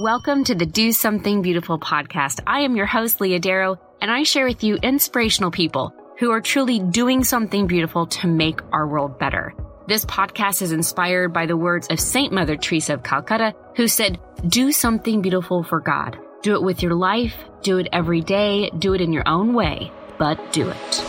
Welcome to the Do Something Beautiful podcast. I am your host, Leah Darrow, and I share with you inspirational people who are truly doing something beautiful to make our world better. This podcast is inspired by the words of Saint Mother Teresa of Calcutta, who said, do something beautiful for God. Do it with your life, do it every day, do it in your own way, but do it.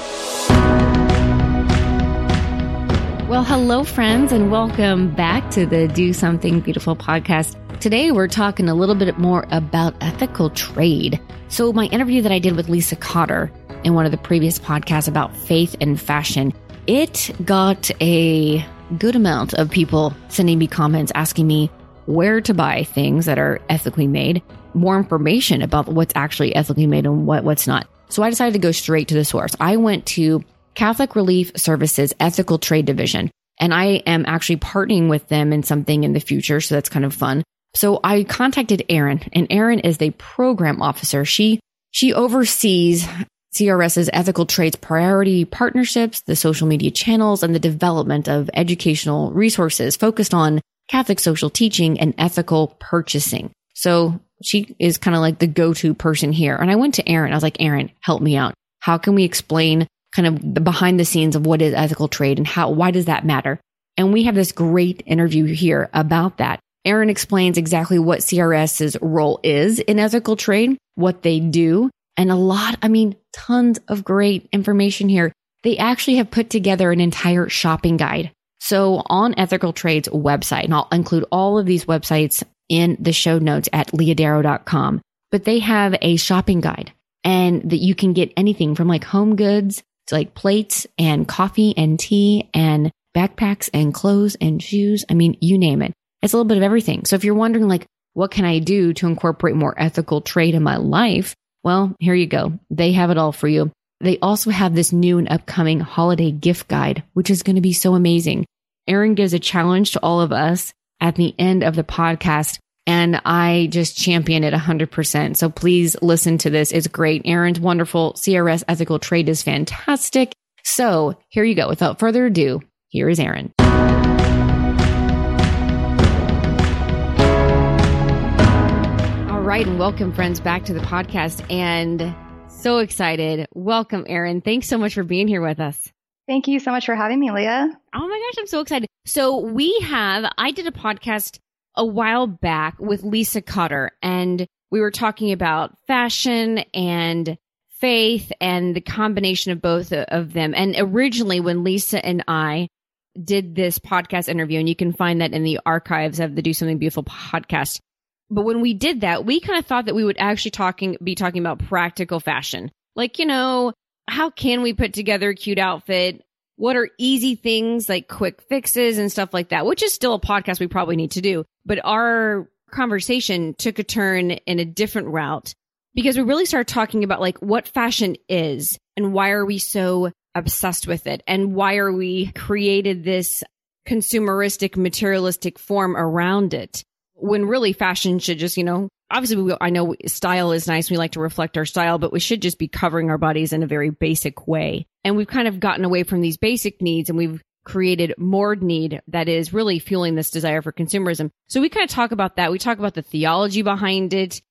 Well, hello, friends, and welcome back to the Do Something Beautiful podcast. Today, we're talking a little bit more about ethical trade. So, my interview that I did with Lisa Cotter in one of the previous podcasts about faith and fashion, it got a good amount of people sending me comments asking me where to buy things that are ethically made, more information about what's actually ethically made and what, what's not. So I decided to go straight to the source. I went to Catholic Relief Services Ethical Trade Division, and I am actually partnering with them in something in the future. So that's kind of fun. So I contacted Erin and Erin is the program officer. She, she oversees CRS's ethical trades priority partnerships, the social media channels, and the development of educational resources focused on Catholic social teaching and ethical purchasing. So she is kind of like the go-to person here. And I went to Erin. I was like, Erin, help me out. How can we explain kind of the behind the scenes of what is ethical trade and how, why does that matter? And we have this great interview here about that. Erin explains exactly what CRS's role is in ethical trade, what they do, and a lot, I mean, tons of great information here. They actually have put together an entire shopping guide. So on Ethical Trade's website, and I'll include all of these websites in the show notes at leahdarrow.com, but they have a shopping guide and that you can get anything from like home goods to like plates and coffee and tea and backpacks and clothes and shoes. I mean, you name it. It's a little bit of everything. So if you're wondering, like, what can I do to incorporate more ethical trade in my life? Well, here you go. They have it all for you. They also have this new and upcoming holiday gift guide, which is going to be so amazing. Erin gives a challenge to all of us at the end of the podcast, and I just champion it 100%. So please listen to this. It's great. Erin's wonderful. CRS ethical trade is fantastic. So here you go. Without further ado, here is Erin. Right, and welcome, friends, back to the podcast. And so excited. Welcome, Erin. Thanks so much for being here with us. Thank you so much for having me, Leah. Oh my gosh, I'm so excited. So, we have, I did a podcast a while back with Lisa Cotter, and we were talking about fashion and faith and the combination of both of them. And originally, when Lisa and I did this podcast interview, and you can find that in the archives of the Do Something Beautiful podcast, but when we did that, we kind of thought that we would actually talking be talking about practical fashion. Like, you know, how can we put together a cute outfit? What are easy things like quick fixes and stuff like that, which is still a podcast we probably need to do. But our conversation took a turn in a different route because we really started talking about like what fashion is and why are we so obsessed with it and why are we created this consumeristic materialistic form around it when really fashion should just, you know, obviously we, I know style is nice. We like to reflect our style, but we should just be covering our bodies in a very basic way. And we've kind of gotten away from these basic needs and we've created more need that is really fueling this desire for consumerism. So we kind of talk about that. We talk about the theology behind it.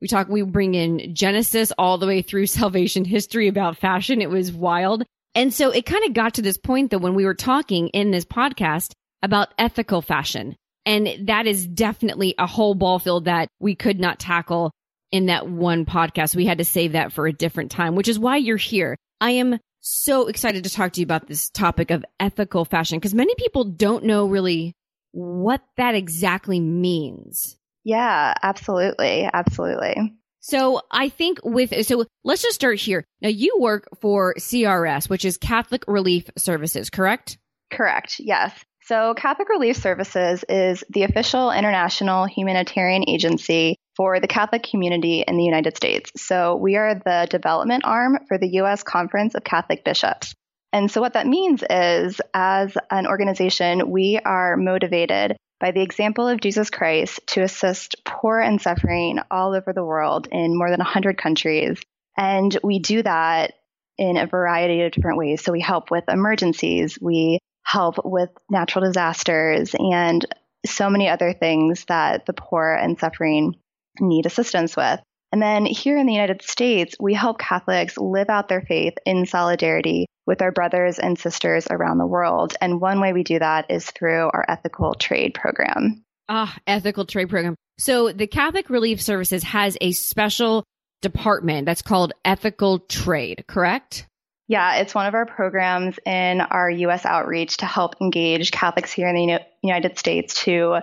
We talk, we bring in Genesis all the way through salvation history about fashion. It was wild. And so it kind of got to this point that when we were talking in this podcast about ethical fashion and that is definitely a whole ball field that we could not tackle in that one podcast. We had to save that for a different time, which is why you're here. I am so excited to talk to you about this topic of ethical fashion because many people don't know really what that exactly means. Yeah, absolutely. Absolutely. So I think with, so let's just start here. Now you work for CRS, which is Catholic Relief Services, correct? Correct. Yes. So, Catholic Relief Services is the official international humanitarian agency for the Catholic community in the United States. So, we are the development arm for the U.S. Conference of Catholic Bishops. And so, what that means is, as an organization, we are motivated by the example of Jesus Christ to assist poor and suffering all over the world in more than 100 countries. And we do that in a variety of different ways. So, we help with emergencies, we help with natural disasters and so many other things that the poor and suffering need assistance with. And then here in the United States, we help Catholics live out their faith in solidarity with our brothers and sisters around the world. And one way we do that is through our ethical trade program. Ah, ethical trade program. So the Catholic Relief Services has a special department that's called ethical trade, correct? Yeah, it's one of our programs in our US outreach to help engage Catholics here in the United States to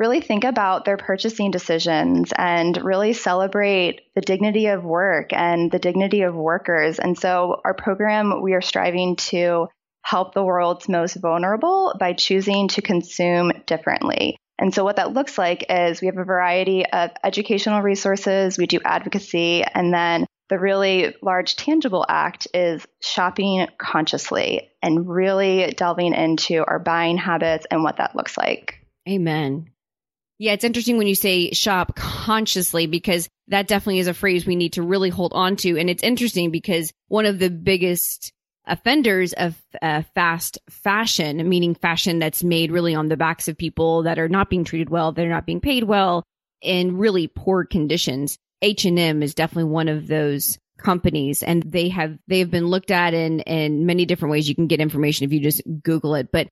really think about their purchasing decisions and really celebrate the dignity of work and the dignity of workers. And so, our program, we are striving to help the world's most vulnerable by choosing to consume differently. And so, what that looks like is we have a variety of educational resources, we do advocacy, and then the really large tangible act is shopping consciously and really delving into our buying habits and what that looks like. Amen. Yeah, it's interesting when you say shop consciously because that definitely is a phrase we need to really hold on to. And it's interesting because one of the biggest offenders of uh, fast fashion, meaning fashion that's made really on the backs of people that are not being treated well, they're not being paid well, in really poor conditions. H&M is definitely one of those companies and they have they have been looked at in in many different ways you can get information if you just google it but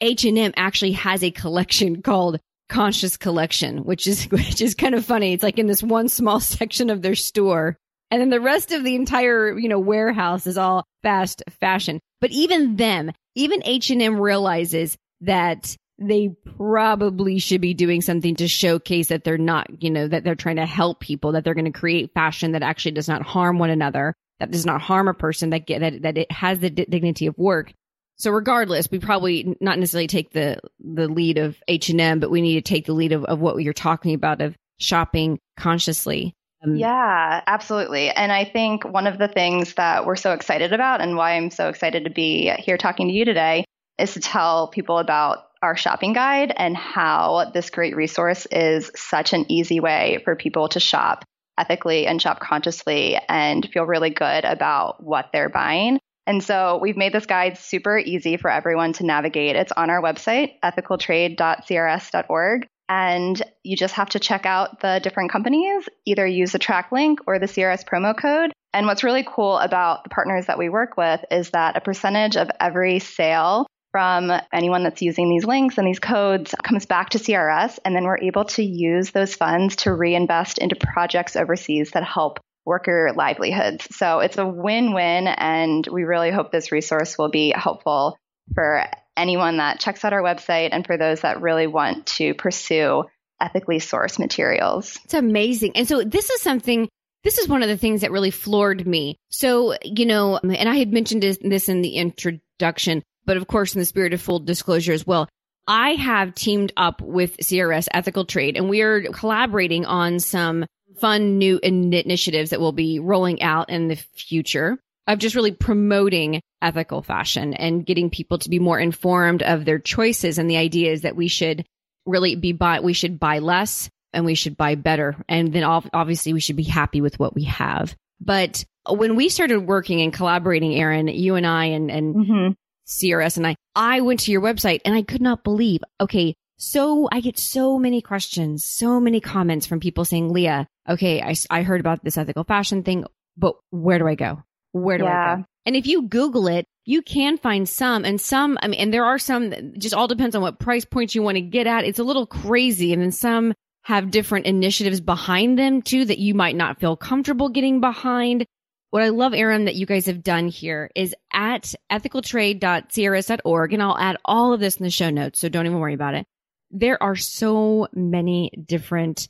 H&M actually has a collection called conscious collection, which is which is kind of funny. It's like in this one small section of their store. And then the rest of the entire, you know, warehouse is all fast fashion. But even them, even H&M realizes that they probably should be doing something to showcase that they're not, you know, that they're trying to help people, that they're going to create fashion that actually does not harm one another, that does not harm a person, that get, that, that it has the d- dignity of work. So regardless, we probably not necessarily take the the lead of H and M, but we need to take the lead of, of what you're talking about of shopping consciously. Um, yeah, absolutely. And I think one of the things that we're so excited about, and why I'm so excited to be here talking to you today, is to tell people about our shopping guide and how this great resource is such an easy way for people to shop ethically and shop consciously and feel really good about what they're buying. And so we've made this guide super easy for everyone to navigate. It's on our website, ethicaltrade.crs.org. And you just have to check out the different companies, either use the track link or the CRS promo code. And what's really cool about the partners that we work with is that a percentage of every sale from anyone that's using these links and these codes comes back to CRS. And then we're able to use those funds to reinvest into projects overseas that help worker livelihoods. So it's a win win, and we really hope this resource will be helpful for anyone that checks out our website and for those that really want to pursue ethically sourced materials. It's amazing. And so this is something. This is one of the things that really floored me. So, you know, and I had mentioned this in the introduction, but of course, in the spirit of full disclosure as well, I have teamed up with CRS Ethical Trade and we are collaborating on some fun new initiatives that will be rolling out in the future of just really promoting ethical fashion and getting people to be more informed of their choices. And the idea is that we should really be buy we should buy less and we should buy better. And then obviously we should be happy with what we have. But when we started working and collaborating Erin you and I and and mm-hmm. CRS and I I went to your website and I could not believe okay so I get so many questions, so many comments from people saying, Leah, okay, I, I heard about this ethical fashion thing, but where do I go? Where do yeah. I go? And if you Google it, you can find some and some, I mean, and there are some, just all depends on what price points you want to get at. It's a little crazy. And then some have different initiatives behind them too that you might not feel comfortable getting behind. What I love, Erin, that you guys have done here is at ethicaltrade.crs.org, and I'll add all of this in the show notes, so don't even worry about it there are so many different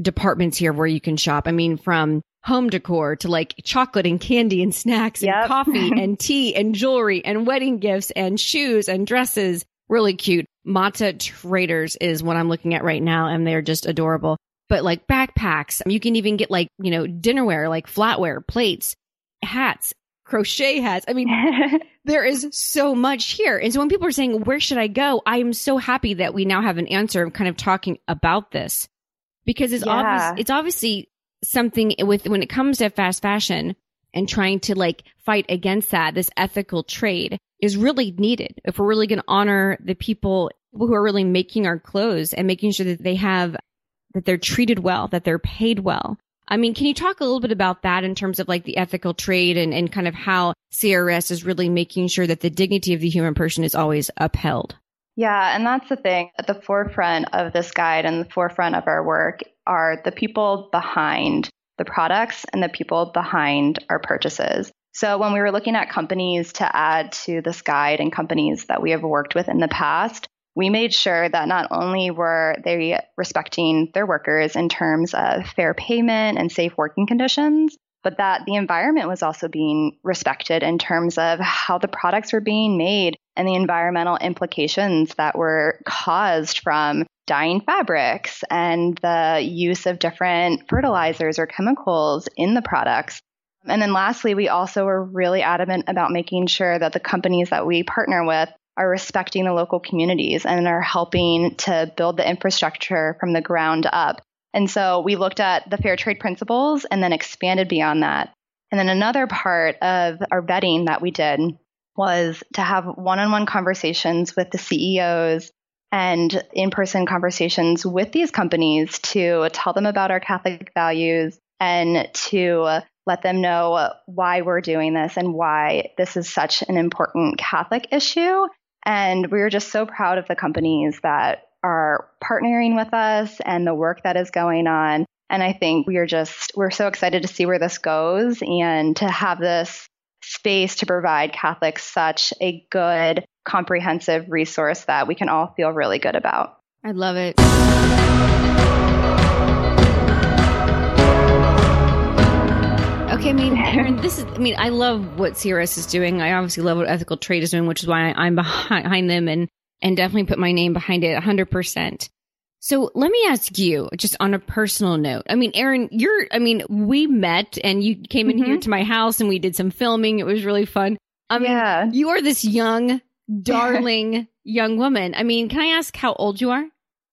departments here where you can shop. I mean, from home decor to like chocolate and candy and snacks yep. and coffee and tea and jewelry and wedding gifts and shoes and dresses. Really cute. Mata Traders is what I'm looking at right now and they're just adorable. But like backpacks, you can even get like, you know, dinnerware, like flatware, plates, hats, crochet hats. I mean, there is so much here. And so when people are saying, where should I go? I am so happy that we now have an answer kind of talking about this because it's yeah. obvious, it's obviously something with, when it comes to fast fashion and trying to like fight against that, this ethical trade is really needed if we're really going to honor the people who are really making our clothes and making sure that they have that they're treated well, that they're paid well. I mean, can you talk a little bit about that in terms of like the ethical trade and, and kind of how CRS is really making sure that the dignity of the human person is always upheld? Yeah, and that's the thing. At the forefront of this guide and the forefront of our work are the people behind the products and the people behind our purchases. So when we were looking at companies to add to this guide and companies that we have worked with in the past, we made sure that not only were they respecting their workers in terms of fair payment and safe working conditions, but that the environment was also being respected in terms of how the products were being made and the environmental implications that were caused from dyeing fabrics and the use of different fertilizers or chemicals in the products. And then lastly, we also were really adamant about making sure that the companies that we partner with are respecting the local communities and are helping to build the infrastructure from the ground up. And so we looked at the fair trade principles and then expanded beyond that. And then another part of our vetting that we did was to have one on one conversations with the CEOs and in person conversations with these companies to tell them about our Catholic values and to let them know why we're doing this and why this is such an important Catholic issue. And we are just so proud of the companies that are partnering with us and the work that is going on. And I think we are just, we're so excited to see where this goes and to have this space to provide Catholics such a good, comprehensive resource that we can all feel really good about. I love it. I mean, Erin, this is, I mean, I love what CRS is doing. I obviously love what ethical trade is doing, which is why I'm behind them and, and definitely put my name behind it 100%. So let me ask you, just on a personal note. I mean, Erin, you're, I mean, we met and you came in mm-hmm. here to my house and we did some filming. It was really fun. I mean, yeah. you are this young, darling young woman. I mean, can I ask how old you are?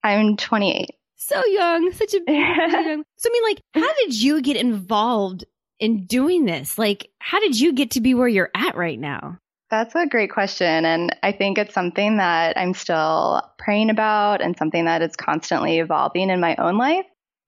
I'm 28. So young, such a young. So I mean, like, how did you get involved in doing this? Like, how did you get to be where you're at right now? That's a great question. And I think it's something that I'm still praying about and something that is constantly evolving in my own life.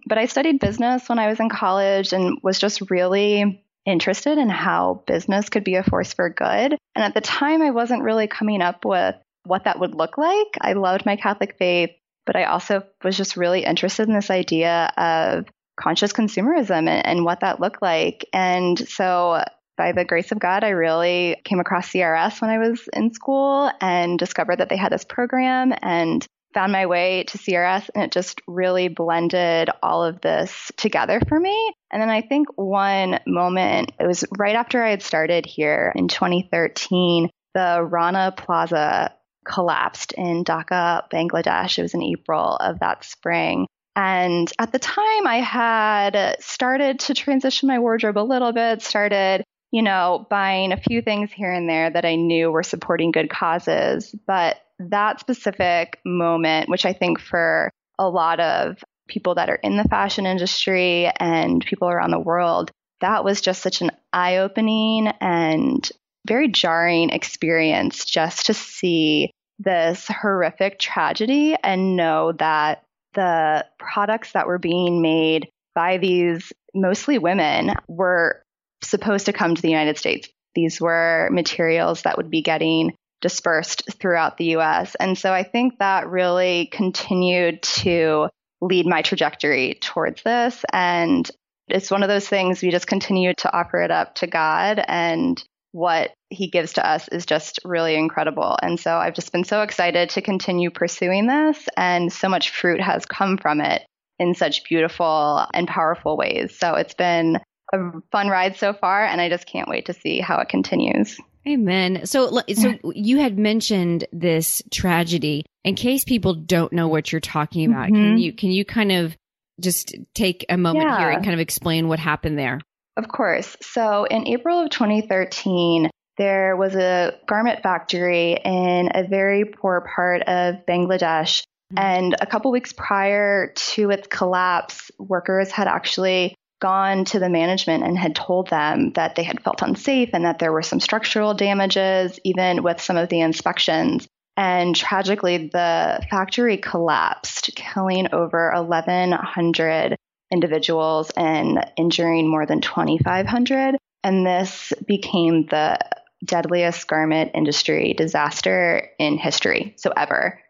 But I studied business when I was in college and was just really interested in how business could be a force for good. And at the time, I wasn't really coming up with what that would look like. I loved my Catholic faith, but I also was just really interested in this idea of conscious consumerism and, and what that looked like. And so by the grace of God, I really came across CRS when I was in school and discovered that they had this program and found my way to CRS. And it just really blended all of this together for me. And then I think one moment, it was right after I had started here in 2013, the Rana Plaza collapsed in Dhaka, Bangladesh. It was in April of that spring. And at the time, I had started to transition my wardrobe a little bit, started you know, buying a few things here and there that I knew were supporting good causes. But that specific moment, which I think for a lot of people that are in the fashion industry and people around the world, that was just such an eye opening and very jarring experience just to see this horrific tragedy and know that the products that were being made by these mostly women were supposed to come to the United States. These were materials that would be getting dispersed throughout the US. And so I think that really continued to lead my trajectory towards this. And it's one of those things we just continue to offer it up to God and what he gives to us is just really incredible. And so I've just been so excited to continue pursuing this and so much fruit has come from it in such beautiful and powerful ways. So it's been a fun ride so far, and I just can't wait to see how it continues. Amen. So, so you had mentioned this tragedy. In case people don't know what you're talking about, mm-hmm. can you can you kind of just take a moment yeah. here and kind of explain what happened there? Of course. So, in April of 2013, there was a garment factory in a very poor part of Bangladesh. Mm-hmm. And a couple weeks prior to its collapse, workers had actually gone to the management and had told them that they had felt unsafe and that there were some structural damages, even with some of the inspections. And tragically, the factory collapsed, killing over 1,100 individuals and injuring more than 2,500. And this became the deadliest garment industry disaster in history, so ever.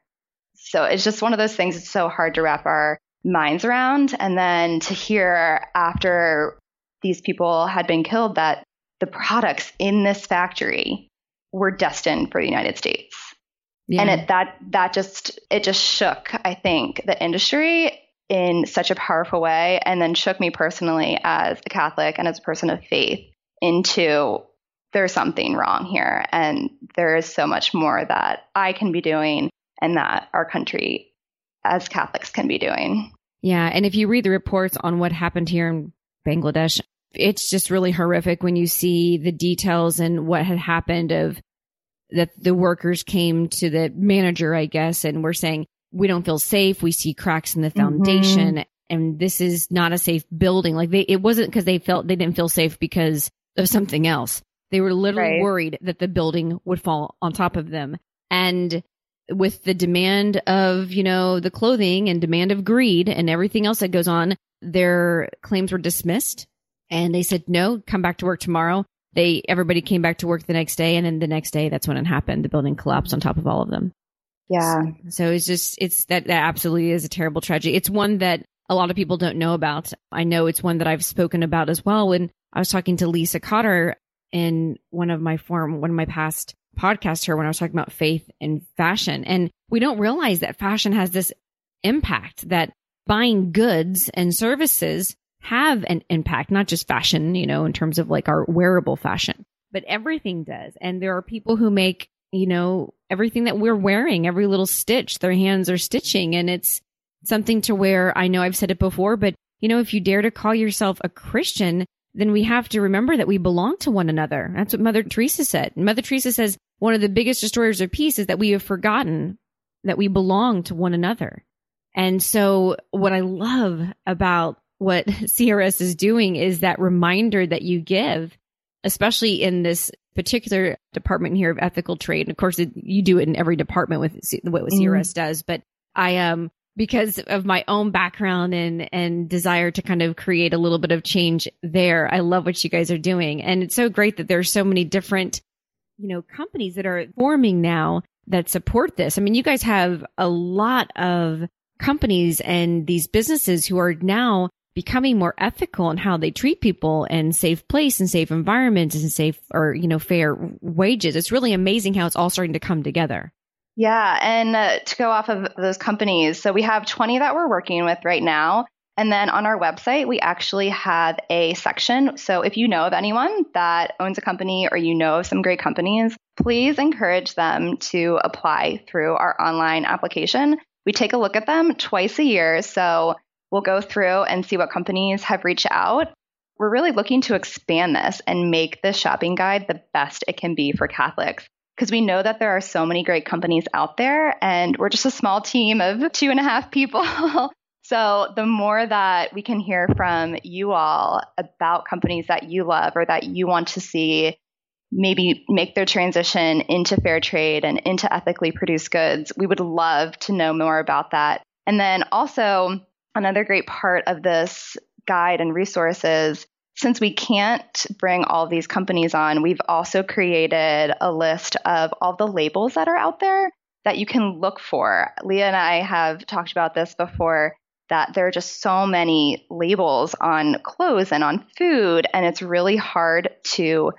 So it's just one of those things, it's so hard to wrap our minds around. And then to hear after these people had been killed that the products in this factory were destined for the United States. Yeah. And it, that that just it just shook, I think, the industry in such a powerful way, and then shook me personally as a Catholic and as a person of faith into there's something wrong here, and there is so much more that I can be doing, and that our country as Catholics can be doing. Yeah, and if you read the reports on what happened here in Bangladesh, it's just really horrific when you see the details and what had happened of that the workers came to the manager, I guess, and were saying, we don't feel safe. We see cracks in the foundation mm-hmm. and this is not a safe building. Like they, it wasn't because they felt they didn't feel safe because of something else. They were literally right. worried that the building would fall on top of them. And with the demand of, you know, the clothing and demand of greed and everything else that goes on, their claims were dismissed and they said, no, come back to work tomorrow. They, everybody came back to work the next day. And then the next day, that's when it happened. The building collapsed on top of all of them. Yeah. So, so it's just, it's that, that absolutely is a terrible tragedy. It's one that a lot of people don't know about. I know it's one that I've spoken about as well. When I was talking to Lisa Cotter in one of my form, one of my past podcasts here when I was talking about faith and fashion. And we don't realize that fashion has this impact that buying goods and services have an impact, not just fashion, you know, in terms of like our wearable fashion, but everything does. And there are people who make, you know, everything that we're wearing, every little stitch, their hands are stitching. And it's something to where I know I've said it before, but you know, if you dare to call yourself a Christian, then we have to remember that we belong to one another. That's what Mother Teresa said. Mother Teresa says one of the biggest destroyers of peace is that we have forgotten that we belong to one another. And so what I love about what CRS is doing is that reminder that you give, especially in this particular department here of ethical trade. And of course, it, you do it in every department with what CRS mm. does, but I um because of my own background and and desire to kind of create a little bit of change there. I love what you guys are doing, and it's so great that there's so many different you know companies that are forming now that support this. I mean, you guys have a lot of companies and these businesses who are now becoming more ethical in how they treat people and safe place and safe environments and safe or, you know, fair wages. It's really amazing how it's all starting to come together. Yeah. And uh, to go off of those companies, so we have 20 that we're working with right now. And then on our website, we actually have a section. So if you know of anyone that owns a company or you know of some great companies, please encourage them to apply through our online application. We take a look at them twice a year. So We'll go through and see what companies have reached out. We're really looking to expand this and make this shopping guide the best it can be for Catholics because we know that there are so many great companies out there and we're just a small team of two and a half people. so the more that we can hear from you all about companies that you love or that you want to see maybe make their transition into fair trade and into ethically produced goods, we would love to know more about that. And then also, Another great part of this guide and resources since we can't bring all these companies on, we've also created a list of all the labels that are out there that you can look for. Leah and I have talked about this before that there are just so many labels on clothes and on food, and it's really hard to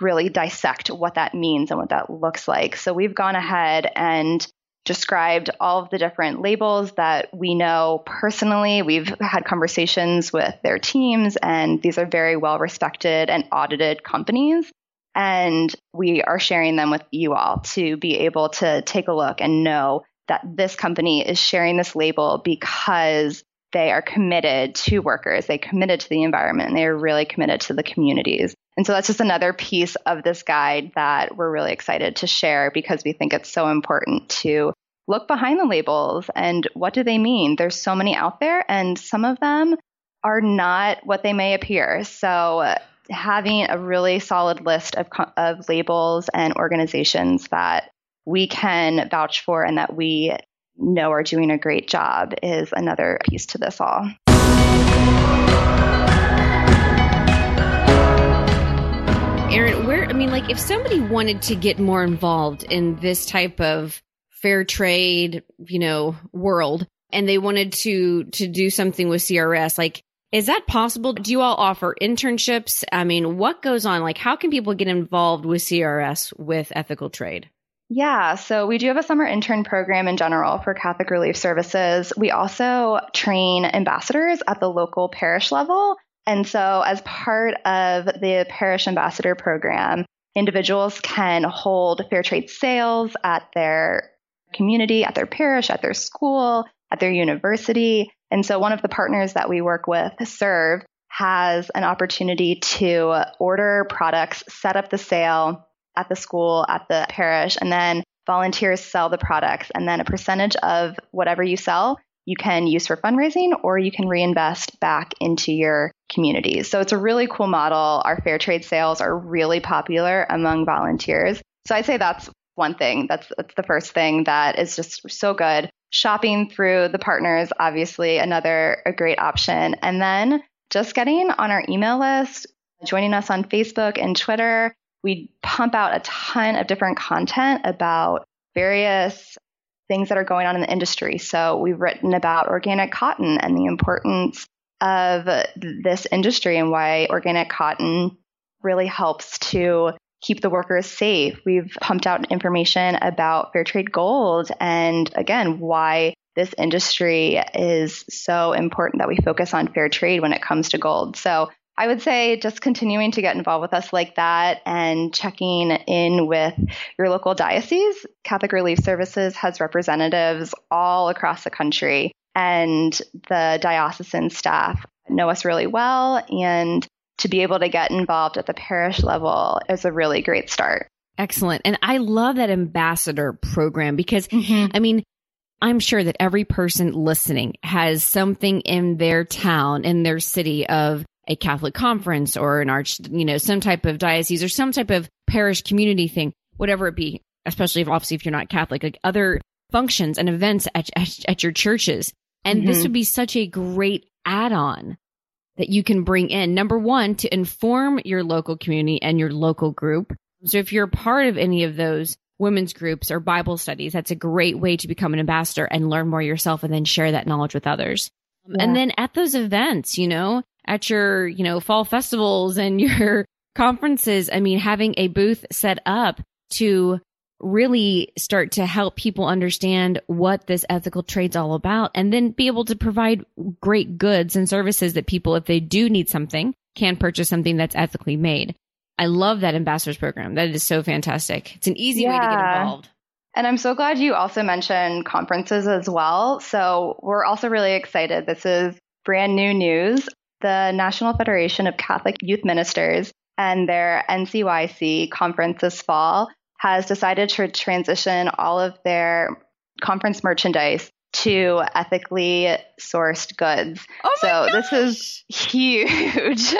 really dissect what that means and what that looks like. So we've gone ahead and described all of the different labels that we know personally. We've had conversations with their teams, and these are very well respected and audited companies. And we are sharing them with you all to be able to take a look and know that this company is sharing this label because they are committed to workers, they committed to the environment, and they are really committed to the communities. And so that's just another piece of this guide that we're really excited to share because we think it's so important to look behind the labels and what do they mean? There's so many out there and some of them are not what they may appear. So uh, having a really solid list of, of labels and organizations that we can vouch for and that we know are doing a great job is another piece to this all. Erin, where I mean, like, if somebody wanted to get more involved in this type of fair trade, you know, world, and they wanted to to do something with CRS, like, is that possible? Do you all offer internships? I mean, what goes on? Like, how can people get involved with CRS with ethical trade? Yeah, so we do have a summer intern program in general for Catholic Relief Services. We also train ambassadors at the local parish level. And so, as part of the parish ambassador program, individuals can hold fair trade sales at their community, at their parish, at their school, at their university. And so, one of the partners that we work with, SERRV, has an opportunity to order products, set up the sale at the school, at the parish, and then volunteers sell the products. And then a percentage of whatever you sell, you can use for fundraising or you can reinvest back into your communities. So it's a really cool model. Our fair trade sales are really popular among volunteers. So I'd say that's one thing. That's, that's the first thing that is just so good. Shopping through the partners, obviously, another a great option. And then just getting on our email list, joining us on Facebook and Twitter, we pump out a ton of different content about various things that are going on in the industry. So we've written about organic cotton and the importance of this industry and why organic cotton really helps to keep the workers safe. We've pumped out information about fair trade gold and again, why this industry is so important that we focus on fair trade when it comes to gold. So I would say just continuing to get involved with us like that and checking in with your local diocese. Catholic Relief Services has representatives all across the country, and the diocesan staff know us really well. And to be able to get involved at the parish level is a really great start. Excellent. And I love that ambassador program because, mm-hmm. I mean, I'm sure that every person listening has something in their town, in their city of a Catholic conference or an arch, you know, some type of diocese or some type of parish community thing, whatever it be, especially if obviously if you're not Catholic, like other functions and events at, at, at your churches. And mm-hmm. this would be such a great add on that you can bring in. Number one, to inform your local community and your local group. So if you're part of any of those women's groups or Bible studies, that's a great way to become an ambassador and learn more yourself and then share that knowledge with others. Yeah. And then at those events, you know, at your, you know, fall festivals and your conferences. I mean, having a booth set up to really start to help people understand what this ethical trade's all about and then be able to provide great goods and services that people, if they do need something, can purchase something that's ethically made. I love that ambassadors program. That is so fantastic. It's an easy yeah. way to get involved. And I'm so glad you also mentioned conferences as well. So we're also really excited. This is brand new news the National Federation of Catholic Youth Ministers and their NCYC conference this fall has decided to transition all of their conference merchandise to ethically sourced goods. Oh so gosh. this is huge.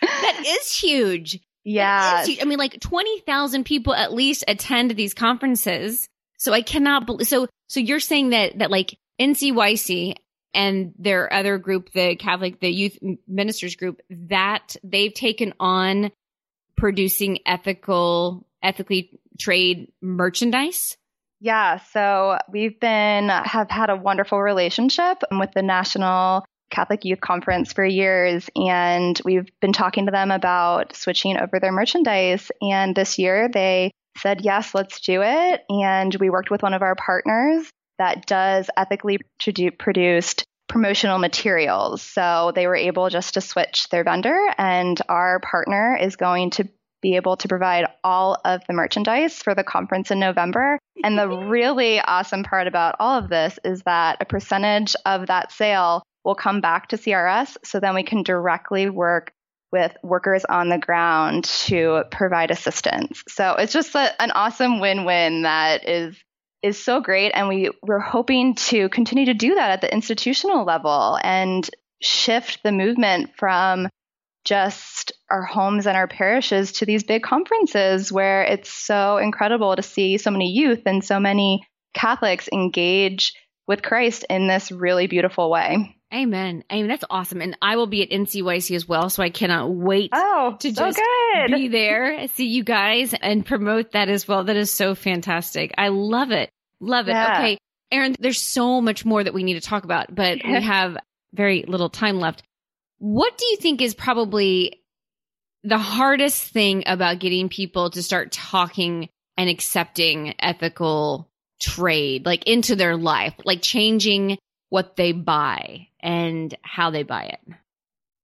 that is huge. Yeah. I mean, like 20,000 people at least attend these conferences. So I cannot believe, so, so you're saying that, that like NCYC and their other group, the Catholic, the youth ministers group, that they've taken on producing ethical, ethically trade merchandise? Yeah, so we've been have had a wonderful relationship with the National Catholic Youth Conference for years, and we've been talking to them about switching over their merchandise. And this year they said, yes, let's do it. And we worked with one of our partners that does ethically produ- produced promotional materials. So they were able just to switch their vendor, and our partner is going to be able to provide all of the merchandise for the conference in November. And the really awesome part about all of this is that a percentage of that sale will come back to CRS. So then we can directly work with workers on the ground to provide assistance. So it's just a, an awesome win win that is is so great. And we, we're hoping to continue to do that at the institutional level and shift the movement from just our homes and our parishes to these big conferences where it's so incredible to see so many youth and so many Catholics engage with Christ in this really beautiful way. Amen. Amen. That's awesome. And I will be at NCYC as well. So I cannot wait oh, to so just good. be there, see you guys and promote that as well. That is so fantastic. I love it. Love it. Yeah. Okay. Erin, there's so much more that we need to talk about, but we have very little time left. What do you think is probably the hardest thing about getting people to start talking and accepting ethical trade, like into their life, like changing what they buy and how they buy it?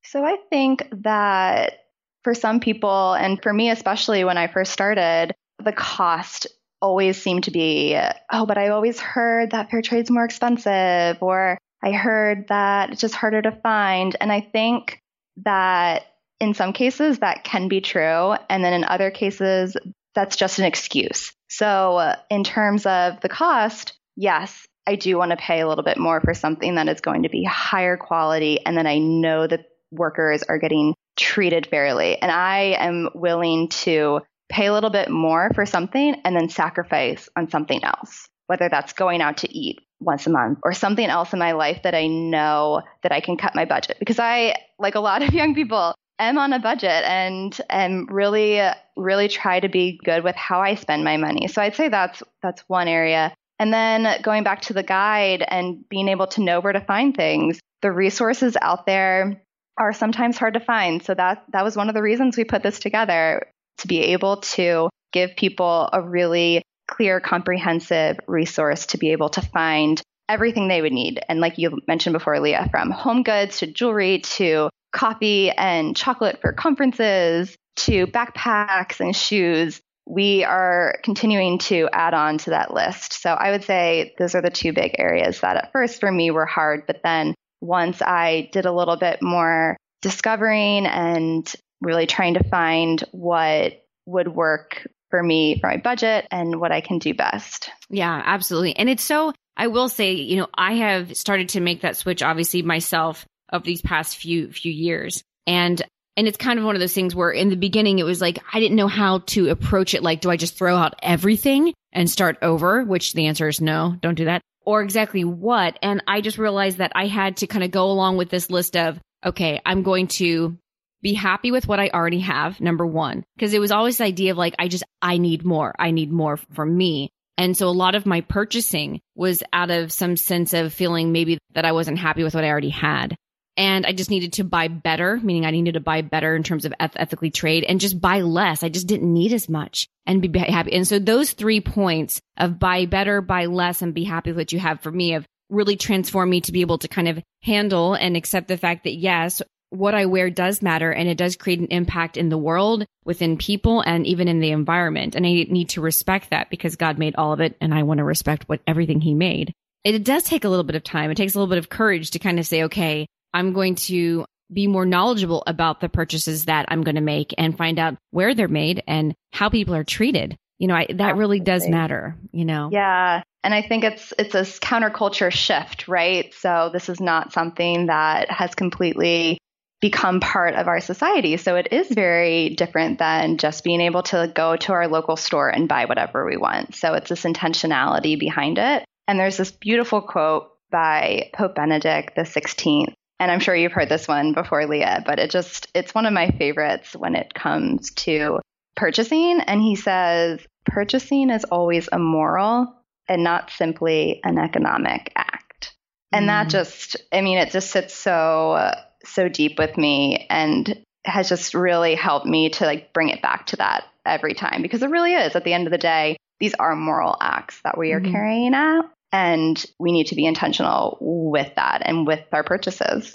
So I think that for some people, and for me especially when I first started, the cost always seem to be, oh, but I always heard that fair trade's more expensive, or I heard that it's just harder to find. And I think that in some cases that can be true. And then in other cases, that's just an excuse. So, uh, in terms of the cost, yes, I do want to pay a little bit more for something that is going to be higher quality. And then I know that workers are getting treated fairly. And I am willing to pay a little bit more for something and then sacrifice on something else, whether that's going out to eat once a month or something else in my life that I know that I can cut my budget. Because I, like a lot of young people, am on a budget and am really, really try to be good with how I spend my money. So I'd say that's that's one area. And then going back to the guide and being able to know where to find things, the resources out there are sometimes hard to find. So that that was one of the reasons we put this together to be able to give people a really clear, comprehensive resource to be able to find everything they would need. And like you mentioned before, Leah, from home goods to jewelry to coffee and chocolate for conferences to backpacks and shoes, we are continuing to add on to that list. So I would say those are the two big areas that at first for me were hard, but then once I did a little bit more discovering and really trying to find what would work for me for my budget and what I can do best. Yeah, absolutely. And it's so, I will say, you know, I have started to make that switch obviously myself of these past few, few years. And, and it's kind of one of those things where in the beginning it was like, I didn't know how to approach it. Like, do I just throw out everything and start over? Which the answer is no, don't do that. Or exactly what? And I just realized that I had to kind of go along with this list of, okay, I'm going to be happy with what I already have, number one. Because it was always the idea of like, I just, I need more. I need more for me. And so a lot of my purchasing was out of some sense of feeling maybe that I wasn't happy with what I already had. And I just needed to buy better, meaning I needed to buy better in terms of eth- ethically trade and just buy less. I just didn't need as much and be happy. And so those three points of buy better, buy less, and be happy with what you have for me have really transformed me to be able to kind of handle and accept the fact that yes, what I wear does matter and it does create an impact in the world, within people, and even in the environment. And I need to respect that because God made all of it and I want to respect what everything he made. It does take a little bit of time. It takes a little bit of courage to kind of say, okay, I'm going to be more knowledgeable about the purchases that I'm going to make and find out where they're made and how people are treated. You know, I, that Absolutely. really does matter, you know? Yeah. And I think it's it's a counterculture shift, right? So this is not something that has completely become part of our society. So it is very different than just being able to go to our local store and buy whatever we want. So it's this intentionality behind it. And there's this beautiful quote by Pope Benedict the 16th. And I'm sure you've heard this one before, Leah, but it just, it's one of my favorites when it comes to purchasing. And he says, purchasing is always a moral and not simply an economic act. And mm. that just, I mean, it just sits so so deep with me and has just really helped me to like bring it back to that every time because it really is at the end of the day these are moral acts that we are mm-hmm. carrying out and we need to be intentional with that and with our purchases.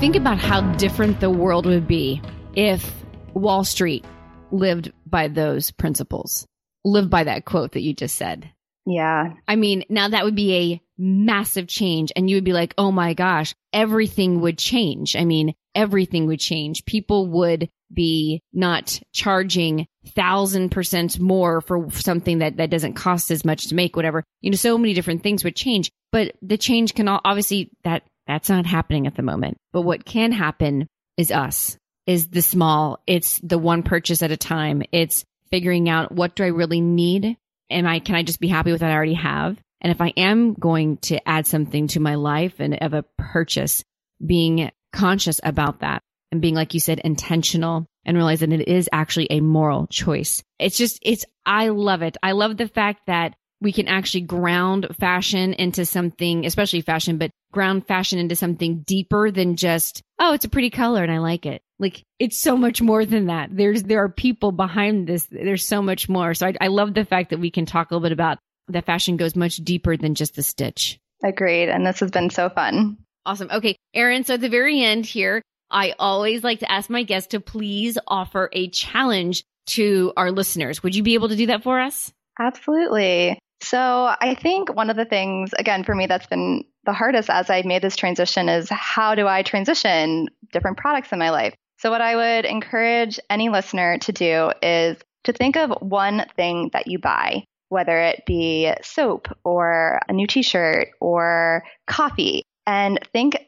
Think about how different the world would be if Wall Street lived by those principles, lived by that quote that you just said. Yeah. I mean, now that would be a massive change and you would be like, oh my gosh, everything would change. I mean, everything would change. People would be not charging thousand percent more for something that, that doesn't cost as much to make, whatever. You know, so many different things would change, but the change can all, obviously that That's not happening at the moment. But what can happen is us, is the small. It's the one purchase at a time. It's figuring out what do I really need? Am I, can I just be happy with what I already have? And if I am going to add something to my life and of a purchase, being conscious about that and being, like you said, intentional and realize that it is actually a moral choice. It's just, it's, I love it. I love the fact that we can actually ground fashion into something, especially fashion, but ground fashion into something deeper than just, oh, it's a pretty color and I like it. Like it's so much more than that. There's, there are people behind this. There's so much more. So I, I love the fact that we can talk a little bit about that fashion goes much deeper than just the stitch. Agreed. And this has been so fun. Awesome. Okay. Erin, so at the very end here, I always like to ask my guests to please offer a challenge to our listeners. Would you be able to do that for us? Absolutely. So I think one of the things, again, for me, that's been the hardest as I made this transition is how do I transition different products in my life? So, what I would encourage any listener to do is to think of one thing that you buy, whether it be soap or a new t shirt or coffee, and think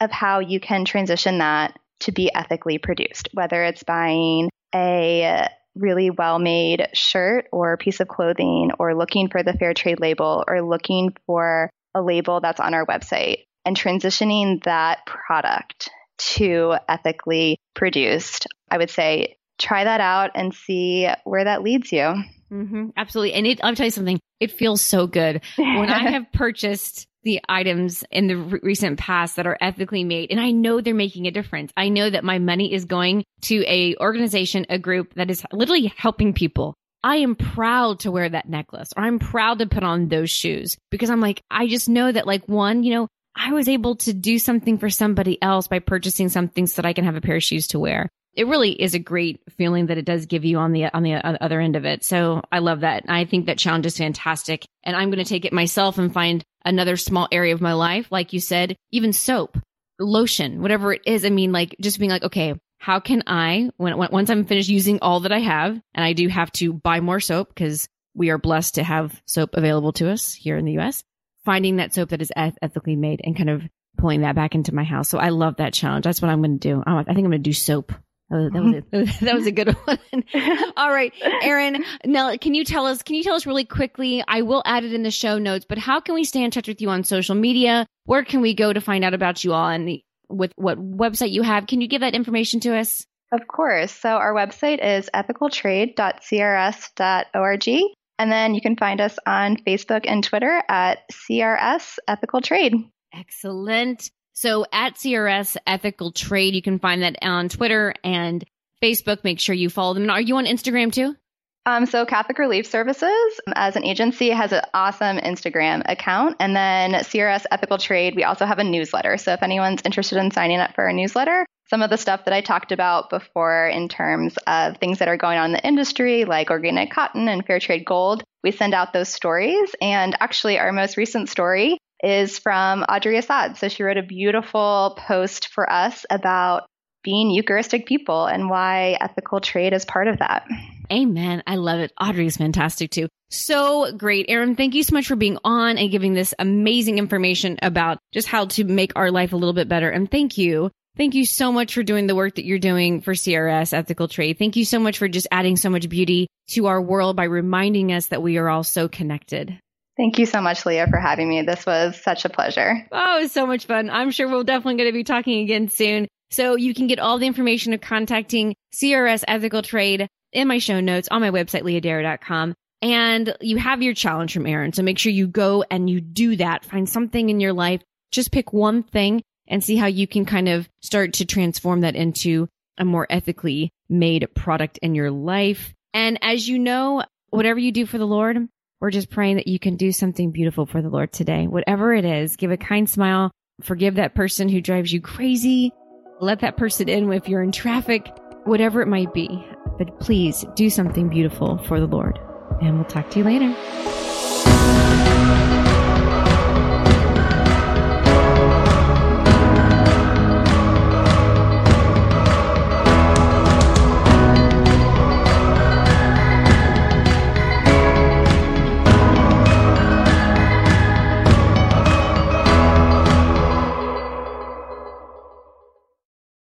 of how you can transition that to be ethically produced, whether it's buying a really well made shirt or piece of clothing or looking for the fair trade label or looking for a label that's on our website and transitioning that product to ethically produced. I would say try that out and see where that leads you. Mm-hmm, absolutely. And it, I'll tell you something, it feels so good. When I have purchased the items in the re- recent past that are ethically made and I know they're making a difference. I know that my money is going to a organization, a group that is literally helping people. I am proud to wear that necklace or I'm proud to put on those shoes because I'm like, I just know that like one, you know, I was able to do something for somebody else by purchasing something so that I can have a pair of shoes to wear it really is a great feeling that it does give you on the on the other end of it. So I love that. I think that challenge is fantastic, and I'm going to take it myself and find another small area of my life, like you said, even soap, lotion, whatever it is. I mean, like just being like, okay, how can I when, when once I'm finished using all that I have, and I do have to buy more soap because we are blessed to have soap available to us here in the U.S. Finding that soap that is ethically made and kind of pulling that back into my house. So I love that challenge. That's what I'm going to do. I think I'm going to do soap. That was, that was, a, that was a good one. All right, Erin. Now, can you tell us? Can you tell us really quickly? I will add it in the show notes. But how can we stay in touch with you on social media? Where can we go to find out about you all and with what website you have? Can you give that information to us? Of course. So our website is ethicaltrade.crs.org. And then you can find us on Facebook and Twitter at CRS Ethical Trade. Excellent. So at CRS Ethical Trade, you can find that on Twitter and Facebook. Make sure you follow them. Are you on Instagram too? Um, so Catholic Relief Services as an agency has an awesome Instagram account. And then CRS Ethical Trade, we also have a newsletter. So if anyone's interested in signing up for a newsletter, some of the stuff that I talked about before in terms of things that are going on in the industry, like organic cotton and fair trade gold, we send out those stories. And actually, our most recent story is from Audrey Assad. So she wrote a beautiful post for us about being Eucharistic people and why ethical trade is part of that. Amen. I love it. Audrey is fantastic too. So great. Erin, thank you so much for being on and giving this amazing information about just how to make our life a little bit better. And thank you. Thank you so much for doing the work that you're doing for CRS Ethical Trade. Thank you so much for just adding so much beauty to our world by reminding us that we are all so connected. Thank you so much, Leah, for having me. This was such a pleasure. Oh, it was so much fun. I'm sure we're definitely going to be talking again soon. So you can get all the information of contacting CRS Ethical Trade in my show notes on my website, leahdarrow.com. And you have your challenge from Erin. So make sure you go and you do that. Find something in your life. Just pick one thing and see how you can kind of start to transform that into a more ethically made product in your life. And as you know, whatever you do for the Lord, we're just praying that you can do something beautiful for the Lord today. Whatever it is, give a kind smile, forgive that person who drives you crazy, let that person in if you're in traffic, whatever it might be. But please do something beautiful for the Lord. And we'll talk to you later.